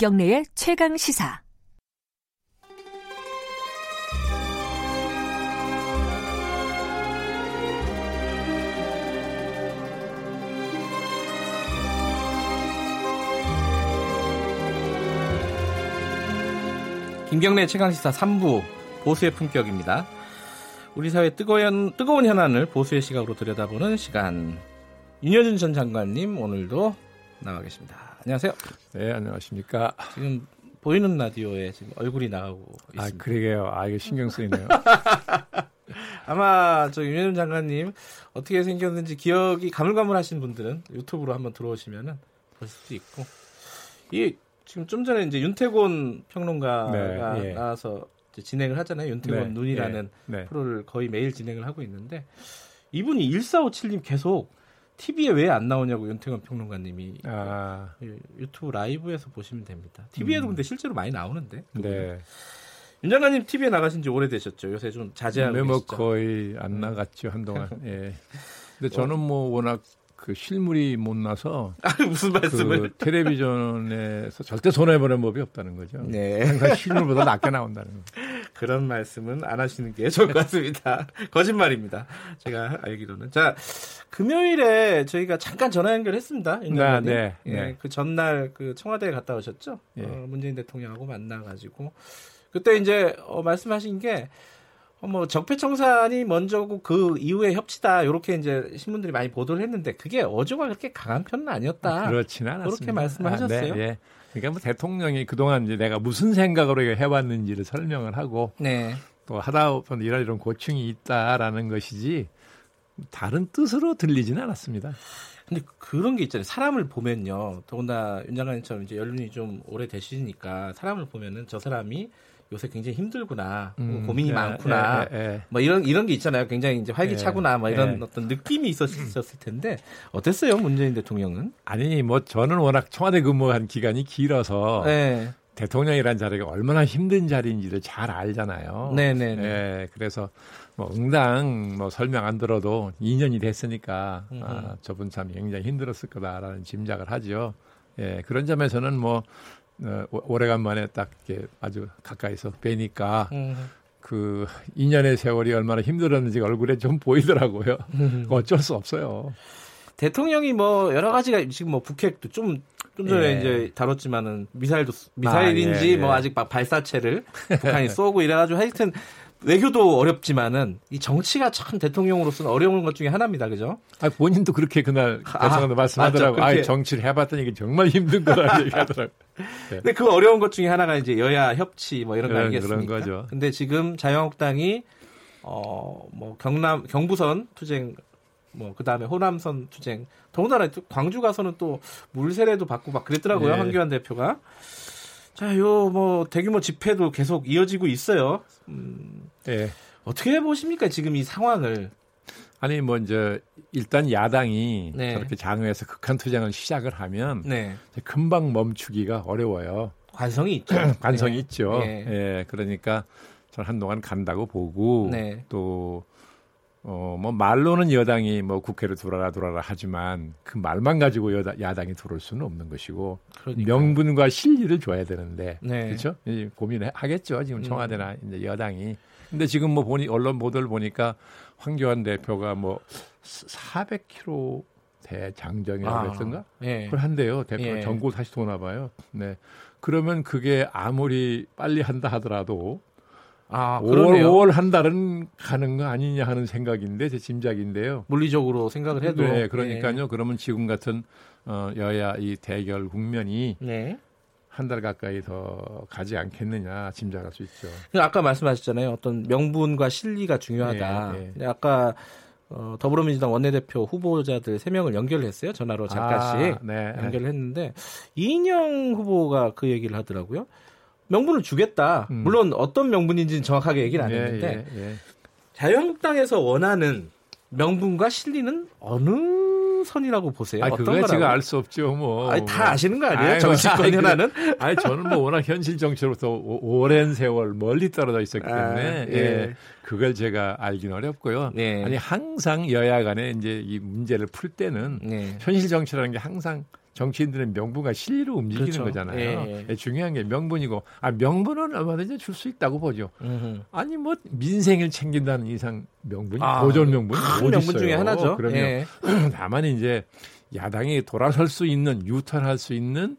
김경래의 최강 시사. 김경래 최강시사 3부 보수의 품격입니다. 우리 사회 뜨거운, 뜨거운 현안을 보수의 시각으로 들여다보는 시간. 윤여준 전 장관님 오늘도 나와 계십니다. 안녕하세요. 네, 안녕하십니까. 지금 보이는 라디오에 지금 얼굴이 나오고 아, 있습니다. 그러게요. 아, 이게 신경 쓰이네요. 아마 저 윤여준 장관님 어떻게 생겼는지 기억이 가물가물하신 분들은 유튜브로 한번 들어오시면은 보실 수 있고 이 지금 좀 전에 이제 윤태곤 평론가가 네, 예. 나와서 진행을 하잖아요. 윤태곤 네, 눈이라는 예, 네. 프로를 거의 매일 진행을 하고 있는데 이분이 1457님 계속 TV에 왜 안 나오냐고 윤태곤 평론가님이 아, 유- 유튜브 라이브에서 보시면 됩니다. TV에도 음. 근데 실제로 많이 나오는데. 그분은. 네. 윤 장관님 TV에 나가신 지 오래되셨죠. 요새 좀 자제하고 네, 뭐. 거의 안 나갔죠, 한동안. 예. 근데 저는 뭐 워낙 그 실물이 못 나서 아, 무슨 말씀을? 그 텔레비전에서 절대 손해 보는 법이 없다는 거죠. 네. 항상 실물보다 낮게 나온다는 거. 그런 말씀은 안 하시는 게 좋을 것 같습니다. 거짓말입니다. 제가 알기로는. 자, 금요일에 저희가 잠깐 전화 연결했습니다. 윤 네. 네, 예, 네. 그 전날 그 청와대에 갔다 오셨죠? 예. 어, 문재인 대통령하고 만나가지고. 그때 이제 어, 말씀하신 게 어, 뭐 적폐청산이 먼저고 그 이후에 협치다 이렇게 이제 신문들이 많이 보도를 했는데 그게 어조가 그렇게 강한 편은 아니었다. 그렇지는 않았습니다. 그렇게 말씀을 하셨어요? 아, 네, 예. 그러니까 뭐 대통령이 그동안 이제 내가 무슨 생각으로 이거 해왔는지를 설명을 하고 네. 또 하다 보면 이런 이런 고충이 있다라는 것이지 다른 뜻으로 들리지는 않았습니다. 근데 그런 게 있잖아요. 사람을 보면요. 더군다나 윤 장관님처럼 이제 연륜이 좀 오래 되시니까 사람을 보면은 저 사람이 요새 굉장히 힘들구나, 음, 고민이 예, 많구나, 예, 예. 뭐 이런 이런 게 있잖아요. 굉장히 이제 활기차구나, 뭐 이런 예. 어떤 느낌이 있었을 텐데 어땠어요, 문재인 대통령은? 아니 뭐 저는 워낙 청와대 근무한 기간이 길어서 네, 대통령이란 자리가 얼마나 힘든 자리인지를 잘 알잖아요. 네, 네, 네. 예, 그래서 뭐 응당 뭐 설명 안 들어도 2년이 됐으니까 음흠. 아, 저분 참 굉장히 힘들었을 거다라는 짐작을 하죠. 예, 그런 점에서는 뭐 어, 오- 오래간만에 딱 이렇게 아주 가까이서 뵈니까 음, 그 2년의 세월이 얼마나 힘들었는지 얼굴에 좀 보이더라고요. 어쩔 수 없어요. 대통령이 뭐 여러 가지가 지금 뭐 북핵도 좀좀 전에 예. 이제 다뤘지만은 미사일도 미사일인지 아, 예, 예. 뭐 아직 막 발사체를 북한이 쏘고 이래가지고 하여튼 외교도 어렵지만은 이 정치가 참 대통령으로서는 어려운 것 중에 하나입니다, 그죠? 아, 본인도 그렇게 그날 아, 대통령도 말씀하더라고. 맞죠. 아, 정치를 해봤더니 이게 정말 힘든 거라 얘기하더라고. 근데 그 어려운 것 중에 하나가 이제 여야 협치 뭐 이런 거 그런- 아니겠습니까? 그런 거죠. 근데 지금 자유한국당이 어 뭐 경남 경부선 투쟁 뭐 그다음에 호남선 투쟁 더군다나 또 광주 가서는 또 물세례도 받고 막 그랬더라고요. 네. 황교안 대표가. 자, 요 뭐 대규모 집회도 계속 이어지고 있어요. 음, 예. 어떻게 보십니까? 지금 이 상황을. 아니 뭐 이제 일단 야당이 네. 저렇게 장외에서 극한 투쟁을 시작을 하면 네. 금방 멈추기가 어려워요. 관성이 있죠. 관성이 네. 있죠. 예. 예. 그러니까 저는 한동안 간다고 보고 네. 또 어, 뭐 말로는 여당이 뭐 국회를 돌아라 돌아라 하지만 그 말만 가지고 여다, 야당이 들어올 수는 없는 것이고 그러니까요. 명분과 실리를 줘야 되는데 네. 그렇죠? 이 고민하겠죠. 지금 음. 청와대나 이제 여당이. 근데 지금 뭐 보니 언론 보도를 보니까 황교안 대표가 뭐 400km 대장정이라고 아, 했던가? 예. 그걸 한대요. 대표가 예. 전국 다시 도나 봐요. 네. 그러면 그게 아무리 빨리 한다 하더라도 아, 5월, 그러네요. 5월 한 달은 가는 거 아니냐 하는 생각인데 제 짐작인데요. 물리적으로 생각을 해도 네, 그러니까요. 그러면 지금 같은 어, 여야 이 대결 국면이 네. 한달 가까이 더 가지 않겠느냐 짐작할 수 있죠. 그 아까 말씀하셨잖아요. 어떤 명분과 실리가 중요하다. 네, 네. 아까 어, 더불어민주당 원내대표 후보자들 3명을 연결을 했어요. 전화로 잠깐씩 아, 네. 연결을 했는데 이인영 후보가 그 얘기를 하더라고요. 명분을 주겠다. 음. 물론 어떤 명분인지는 정확하게 얘기를 안 예, 했는데 예, 예. 자유한국당에서 원하는 명분과 실리는 어느 선이라고 보세요? 아, 어떤 그거? 제가 알 수 없죠, 뭐. 아니, 다 아시는 거 아니에요? 아이고, 정치권 아이, 현안은? 아니, 저는 뭐 워낙 현실 정치로부터 오- 오랜 세월 멀리 떨어져 있었기 때문에, 아, 예. 예. 그걸 제가 알긴 어렵고요. 예. 아니, 항상 여야 간에 이제 이 문제를 풀 때는 네. 현실 정치라는 게 항상 정치인들은 명분과 실리로 움직이는 그렇죠. 거잖아요. 예, 예. 중요한 게 명분이고 아 명분은 얼마든지 줄 수 있다고 보죠. 음흠. 아니 뭐 민생을 챙긴다는 이상 명분이 아, 보존 명분이 큰 명분? 중에 하나죠. 그러면 예. 다만 이제 야당이 돌아설 수 있는 유턴할 수 있는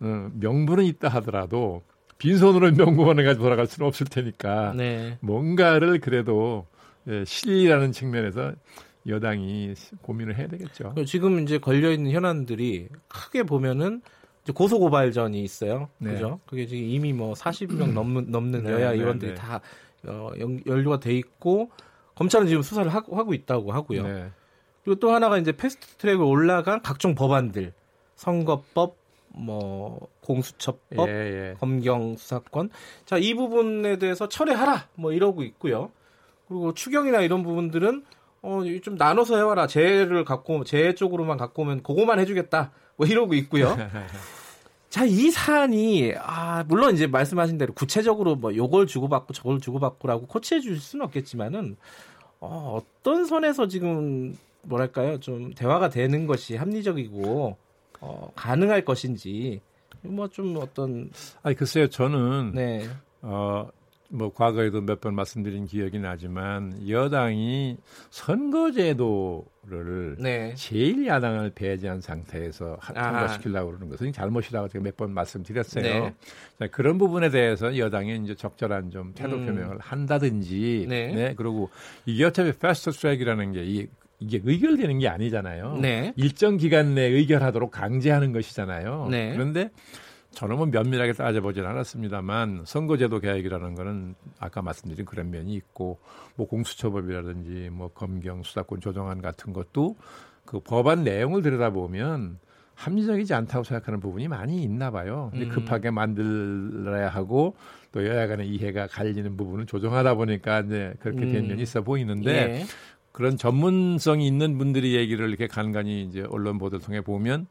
어, 명분은 있다 하더라도 빈손으로 명분만을 가지고 돌아갈 수는 없을 테니까 네. 뭔가를 그래도 예, 실리라는 측면에서 여당이 고민을 해야 되겠죠. 지금 이제 걸려 있는 현안들이 크게 보면은 이제 고소 고발전이 있어요. 네. 그죠? 그게 지금 이미 뭐 40명 넘는 넘는 네, 여야 네, 의원들이 네. 다 어, 연- 연루가 돼 있고 검찰은 지금 수사를 하고, 하고 있다고 하고요. 네. 그리고 또 하나가 이제 패스트 트랙에 올라간 각종 법안들, 선거법, 뭐 공수처법, 예, 예. 검경 수사권. 자, 이 부분에 대해서 철회하라. 뭐 이러고 있고요. 그리고 추경이나 이런 부분들은 어, 좀 나눠서 해와라. 재를 갖고, 재 쪽으로만 갖고 오면 그거만 해주겠다. 뭐 이러고 있고요. 자, 이 사안이, 아, 물론 이제 말씀하신 대로 구체적으로 뭐 요걸 주고받고 저걸 주고받고라고 코치해 줄 수는 없겠지만은, 어, 어떤 선에서 지금, 뭐랄까요, 좀 대화가 되는 것이 합리적이고, 어, 가능할 것인지, 뭐 좀 어떤, 아니 글쎄요, 저는 네. 어, 뭐 과거에도 몇 번 말씀드린 기억이 나지만 여당이 선거제도를 네. 제일 야당을 배제한 상태에서 하- 아하. 통과시키려고 그러는 것은 잘못이라고 제가 몇 번 말씀드렸어요. 네. 자, 그런 부분에 대해서 여당이 이제 적절한 좀 태도 음. 표명을 한다든지, 네. 그리고 이게 어차피 패스트 트랙이라는 게 이, 이게 의결되는 게 아니잖아요. 네. 일정 기간 내에 의결하도록 강제하는 것이잖아요. 네. 그런데 저는 뭐 면밀하게 따져보진 않았습니다만 선거제도 개혁이라는 거는 아까 말씀드린 그런 면이 있고 뭐 공수처법이라든지 뭐 검경 수사권 조정안 같은 것도 그 법안 내용을 들여다보면 합리적이지 않다고 생각하는 부분이 많이 있나 봐요. 근데 음. 급하게 만들어야 하고 또 여야 간의 이해가 갈리는 부분을 조정하다 보니까 이제 그렇게 된 음. 면이 있어 보이는데 예. 그런 전문성이 있는 분들이 얘기를 이렇게 간간히 이제 언론 보도를 통해 보면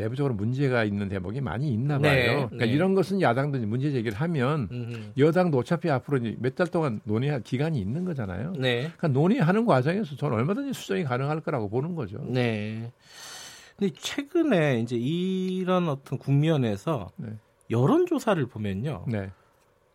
내부적으로 문제가 있는 대목이 많이 있나 봐요. 네, 그러니까 네. 이런 것은 야당도 문제 제기를 하면 음. 여당도 어차피 앞으로 몇 달 동안 논의할 기간이 있는 거잖아요. 네. 그러니까 논의하는 과정에서 저는 얼마든지 수정이 가능할 거라고 보는 거죠. 네. 근데 최근에 이제 이런 어떤 국면에서 네. 여론 조사를 보면요. 네.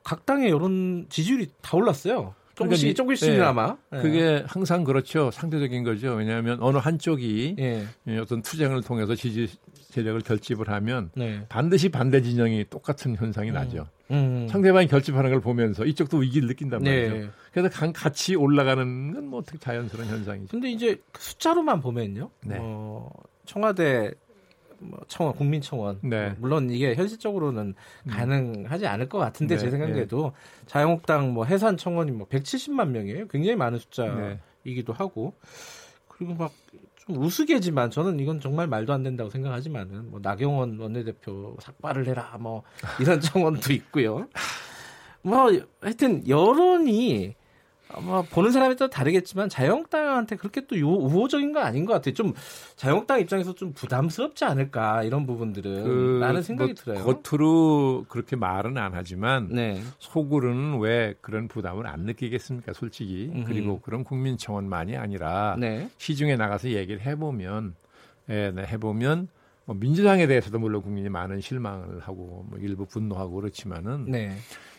각 당의 여론 지지율이 다 올랐어요. 조금씩 그러니까 이- 조금씩이나마. 예. 그게 항상 그렇죠. 상대적인 거죠. 왜냐하면 어느 한쪽이 예. 예, 어떤 투쟁을 통해서 지지 세력을 결집을 하면 네. 반드시 반대 진영이 똑같은 현상이 나죠. 음. 상대방이 결집하는 걸 보면서 이쪽도 위기를 느낀단 말이죠. 네. 그래서 간- 같이 올라가는 건 뭐 어떻게 자연스러운 현상이죠. 근데 이제 그 숫자로만 보면요. 네. 어, 청와대 뭐 청원 국민청원 네. 뭐 물론 이게 현실적으로는 음. 가능하지 않을 것 같은데 네, 제 생각에도 자유한국당 뭐 해산 청원이 뭐 170만 명이에요. 굉장히 많은 네. 숫자이기도 하고 그리고 막 좀 우스개지만 저는 이건 정말 말도 안 된다고 생각하지만은 뭐 나경원 원내대표 삭발을 해라 뭐 이런 청원도 있고요. 뭐 하여튼 여론이 아마 보는 사람에 따라 다르겠지만 자유한국당한테 그렇게 또 요- 우호적인 거 아닌 것 같아요. 좀 자유한국당 입장에서 좀 부담스럽지 않을까 이런 부분들은 라는 생각이 뭐 들어요. 겉으로 그렇게 말은 안 하지만 네. 속으로는 왜 그런 부담을 안 느끼겠습니까, 솔직히. 음흠. 그리고 그런 국민 청원만이 아니라 네. 시중에 나가서 얘기를 해보면, 예, 네, 해보면 뭐 민주당에 대해서도 물론 국민이 많은 실망을 하고 뭐 일부 분노하고 그렇지만은 네.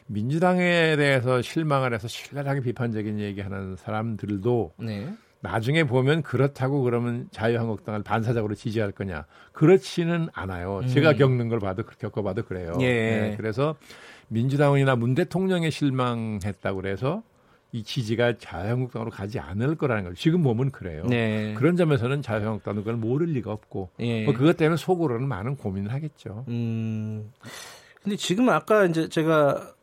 민주당에 대해서 실망을 해서 신랄하게 비판적인 얘기하는 사람들도 네. 나중에 보면 그렇다고 그러면 자유한국당을 반사적으로 지지할 거냐 그렇지는 않아요. 음. 제가 겪는 걸 봐도 겪어봐도 그래요. 예. 네, 그래서 민주당이나 문 대통령에 실망했다고 그래서 이 지지가 자유한국당으로 가지 않을 거라는 거죠. 지금 보면 그래요. 네. 그런 점에서는 자유한국당은 그걸 모를 리가 없고 예. 뭐 그것 때문에 속으로는 많은 고민을 하겠죠. 음. 근데 지금 아까 이제 제가 저-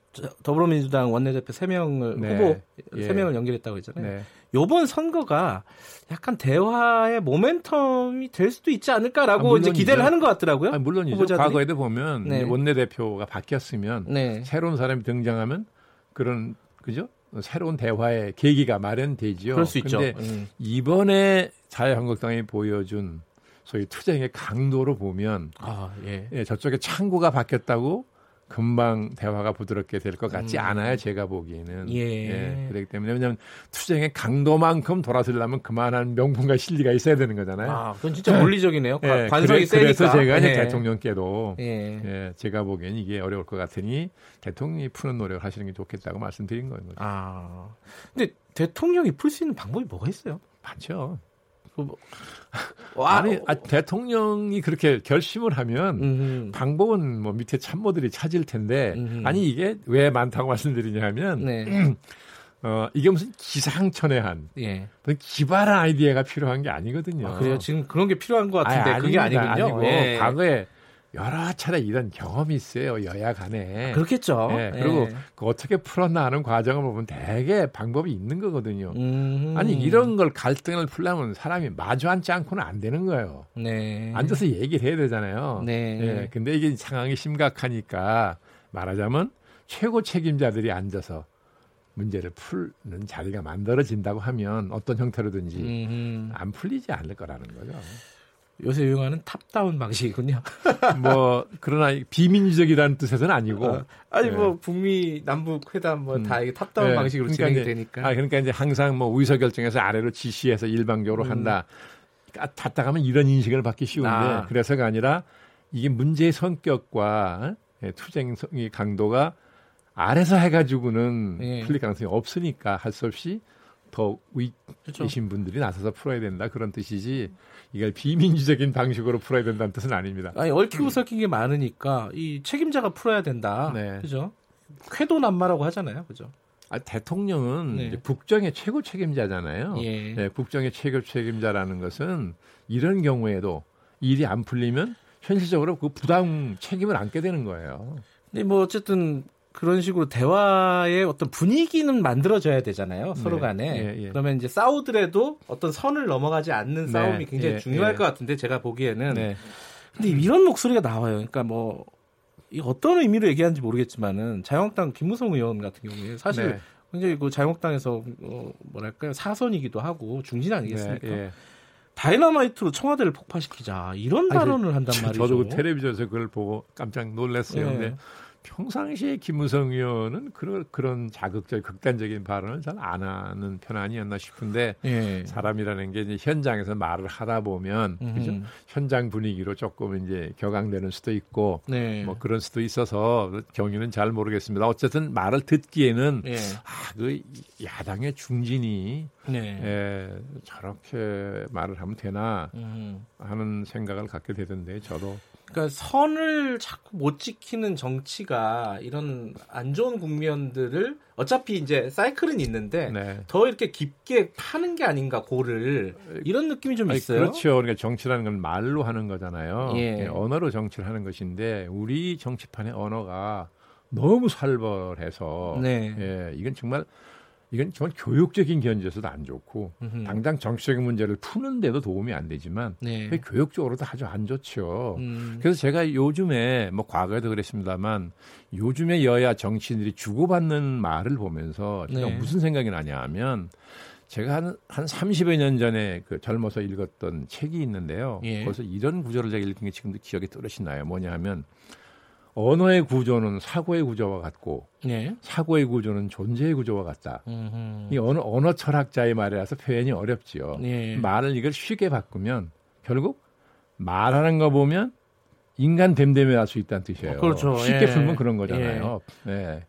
더불어민주당 원내대표 3명을 네. 후보 예. 3명을 연결했다고 했잖아요. 네. 요번 선거가 약간 대화의 모멘텀이 될 수도 있지 않을까라고 아, 이제. 기대를 하는 것 같더라고요. 아니, 물론이죠. 후보자들이? 과거에도 보면 네. 원내대표가 바뀌었으면 네. 새로운 사람이 등장하면 그런 그죠? 새로운 대화의 계기가 마련되지요. 그럴 수 있죠. 음. 이번에 자유한국당이 보여준 소위 투쟁의 강도로 보면 아, 예. 예, 저쪽에 창구가 바뀌었다고 금방 대화가 부드럽게 될 것 같지 음. 않아요. 제가 보기에는. 예. 그렇기 때문에 왜냐하면 투쟁의 강도만큼 돌아서려면 그만한 명분과 실리가 있어야 되는 거잖아요. 아, 그건 진짜 논리적이네요. 예, 관성이 그래, 세니까. 서 제가 이제 예. 대통령께도 예. 예, 제가 보기엔 이게 어려울 것 같으니 대통령이 푸는 노력을 하시는 게 좋겠다고 말씀드린 거예요. 아. 근데 대통령이 풀 수 있는 방법이 뭐가 있어요? 많죠. 와, 아니 아, 대통령이 그렇게 결심을 하면 음, 방법은 뭐 밑에 참모들이 찾을 텐데 음흠. 아니 이게 왜 많다고 말씀드리냐면 네. 어 이게 무슨 기상천외한 예. 기발한 아이디어가 필요한 게 아니거든요. 아, 그래요. 지금 그런 게 필요한 것 같은데 아니, 그게 아닙니다. 아니군요. 아니고 예. 과거에 여러 차례 이런 경험이 있어요 여야 간에. 그렇겠죠. 예, 그리고 예. 그 어떻게 풀었나 하는 과정을 보면 되게 방법이 있는 거거든요. 음. 아니 이런 걸 갈등을 풀려면 사람이 마주 앉지 않고는 안 되는 거예요. 네. 앉아서 얘기를 해야 되잖아요. 네. 예, 근데 이게 상황이 심각하니까 말하자면 최고 책임자들이 앉아서 문제를 풀는 자리가 만들어진다고 하면 어떤 형태로든지 음. 안 풀리지 않을 거라는 거죠. 요새 유행하는 top-down 방식이군요. 뭐 그러나 비민주적이라는 뜻에서는 아니고 어, 아니 예. 뭐 북미 남북 회담 뭐 음. 다 이게 top-down 예, 방식으로 그러니까 진행이 이제, 되니까. 아, 그러니까 이제 항상 뭐 의사 결정에서 아래로 지시해서 일방적으로 음. 한다. 아, 닫다 가면 이런 인식을 받기 쉬운데 아. 그래서가 아니라 이게 문제의 성격과 예, 투쟁의 강도가 아래서 해가지고는 예. 풀릴 가능성이 없으니까 할 수 없이 더 위. 계신 분들이 나서서 풀어야 된다 그런 뜻이지 이걸 비민주적인 방식으로 풀어야 된다는 뜻은 아닙니다. 아니 얽히고 설킨 게 많으니까 이 책임자가 풀어야 된다. 네. 그죠? 쾌도 난마라고 하잖아요. 그죠? 아, 대통령은 네. 국정의 최고 책임자잖아요. 예. 네, 국정의 최고 책임자라는 것은 이런 경우에도 일이 안 풀리면 현실적으로 그 부담 책임을 안게 되는 거예요. 근데 뭐 어쨌든 그런 식으로 대화의 어떤 분위기는 만들어져야 되잖아요. 서로 네. 간에. 예, 예. 그러면 이제 싸우더라도 어떤 선을 넘어가지 않는 네. 싸움이 굉장히 예, 중요할 예. 것 같은데 제가 보기에는 네. 근데 이런 목소리가 나와요. 그러니까 뭐이 어떤 의미로 얘기하는지 모르겠지만은 자유한국당 김무성 의원 같은 경우에 사실 네. 굉장히 그 자유한국당에서 어, 뭐랄까요 사선이기도 하고 중진 아니겠습니까? 네, 예. 다이너마이트로 청와대를 폭파시키자 이런 아니, 발언을 한단 말이죠. 저도 그 텔레비전에서 그걸 보고 깜짝 놀랐어요. 네. 평상시에 김무성 의원은 그런 그런 자극적 극단적인 발언을 잘 안 하는 편 아니었나 싶은데 예. 사람이라는 게 이제 현장에서 말을 하다 보면 그죠? 현장 분위기로 조금 이제 격앙되는 수도 있고 네. 뭐 그런 수도 있어서 경위는 잘 모르겠습니다. 어쨌든 말을 듣기에는 예. 아, 그 야당의 중진이 네. 에, 저렇게 말을 하면 되나 음. 하는 생각을 갖게 되던데 저도 그러니까 선을 자꾸 못 지키는 정치가 이런 안 좋은 국면들을 어차피 이제 사이클은 있는데 네. 더 이렇게 깊게 파는 게 아닌가 고를 이런 느낌이 좀 아니, 있어요. 그렇죠. 그러니까 정치라는 건 말로 하는 거잖아요. 예. 예, 언어로 정치를 하는 것인데 우리 정치판의 언어가 너무 살벌해서 네. 예, 이건 정말 이건 정말 교육적인 견지에서도 안 좋고 음흠. 당장 정치적인 문제를 푸는데도 도움이 안 되지만 네. 교육적으로도 아주 안 좋죠. 음. 그래서 제가 요즘에 뭐 과거에도 그랬습니다만 요즘에 여야 정치인들이 주고받는 말을 보면서 제가 네. 무슨 생각이 나냐 하면 제가 한, 한 30여 년 전에 그 젊어서 읽었던 책이 있는데요. 예. 거기서 이런 구조를 제가 읽은 게 지금도 기억에 또렷이 나요. 뭐냐 하면 언어의 구조는 사고의 구조와 같고 네. 사고의 구조는 존재의 구조와 같다. 음흠. 이 언어, 언어 철학자의 말이라서 표현이 어렵지요. 네. 말을 이걸 쉽게 바꾸면 결국 말하는 거 보면 인간 됨됨이 할수 있다는 뜻이에요. 어, 그렇죠. 쉽게 예. 풀면 그런 거잖아요. 네.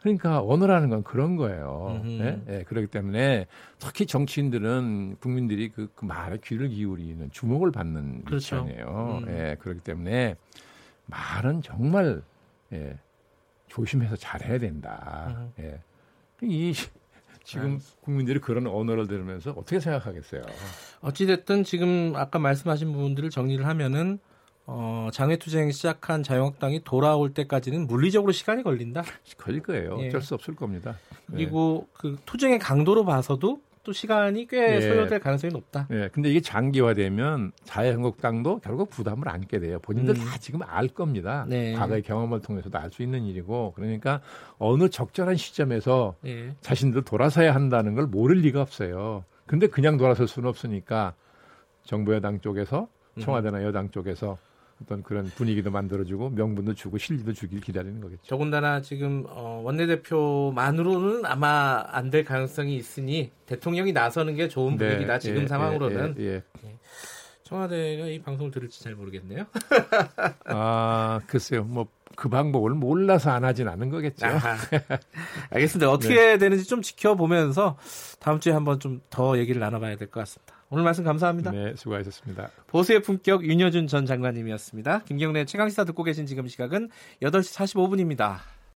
그러니까 언어라는 건 그런 거예요. 네? 네, 그렇기 때문에 특히 정치인들은 국민들이 그, 그 말에 귀를 기울이는 주목을 받는 그렇죠. 입장이에요. 음. 예, 그렇기 때문에 말은 정말 예, 조심해서 잘해야 된다. 음. 예. 이 지금 국민들이 그런 언어를 들으면서 어떻게 생각하겠어요? 어찌됐든 지금 아까 말씀하신 부분들을 정리를 하면은 어, 장외투쟁 시작한 자유한국당이 돌아올 때까지는 물리적으로 시간이 걸린다. 걸릴 거예요. 예. 어쩔 수 없을 겁니다. 그리고 그 투쟁의 강도로 봐서도 또 시간이 꽤 예. 소요될 가능성이 높다. 예, 근데 이게 장기화되면 자유한국당도 결국 부담을 안게 돼요. 본인들 음. 다 지금 알 겁니다. 네. 과거의 경험을 통해서도 알 수 있는 일이고, 그러니까 어느 적절한 시점에서 예. 자신들 돌아서야 한다는 걸 모를 리가 없어요. 근데 그냥 돌아설 수는 없으니까 정부 여당 쪽에서 청와대나 여당 쪽에서 어떤 그런 분위기도 만들어주고 명분도 주고 실리도 주길 기다리는 거겠죠. 더군다나 지금 어, 원내대표만으로는 아마 안 될 가능성이 있으니 대통령이 나서는 게 좋은 네, 분위기다. 지금 예, 상황으로는 예, 예. 청와대가 이 방송을 들을지 잘 모르겠네요. 아 글쎄요, 뭐 그 방법을 몰라서 안 하진 않은 거겠죠. 아하. 알겠습니다. 어떻게 되는지 좀 지켜보면서 다음 주에 한번 좀 더 얘기를 나눠봐야 될 것 같습니다. 오늘 말씀 감사합니다. 네, 수고하셨습니다. 보수의 품격 윤여준 전 장관님이었습니다. 김경래 최강시사 듣고 계신 지금 시각은 8시 45분입니다.